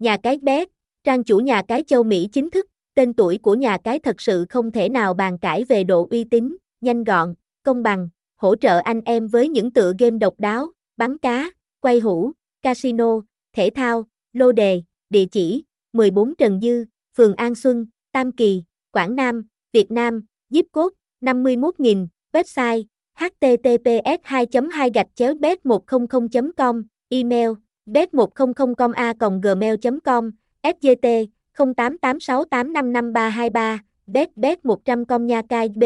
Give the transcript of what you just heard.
Nhà cái bé trang chủ nhà cái châu Mỹ chính thức, tên tuổi của nhà cái thật sự không thể nào bàn cãi về độ uy tín, nhanh gọn, công bằng, hỗ trợ anh em với những tựa game độc đáo, bắn cá, quay hũ, casino, thể thao, lô đề, địa chỉ 14 Trần Dư, phường An Xuân, Tam Kỳ, Quảng Nam, Việt Nam, zip code 51.000 website https 2 2 gạch chéo bet 100 com email bet 100 com a gmail com sgt 0886855323 bet bet 100 com nha cai b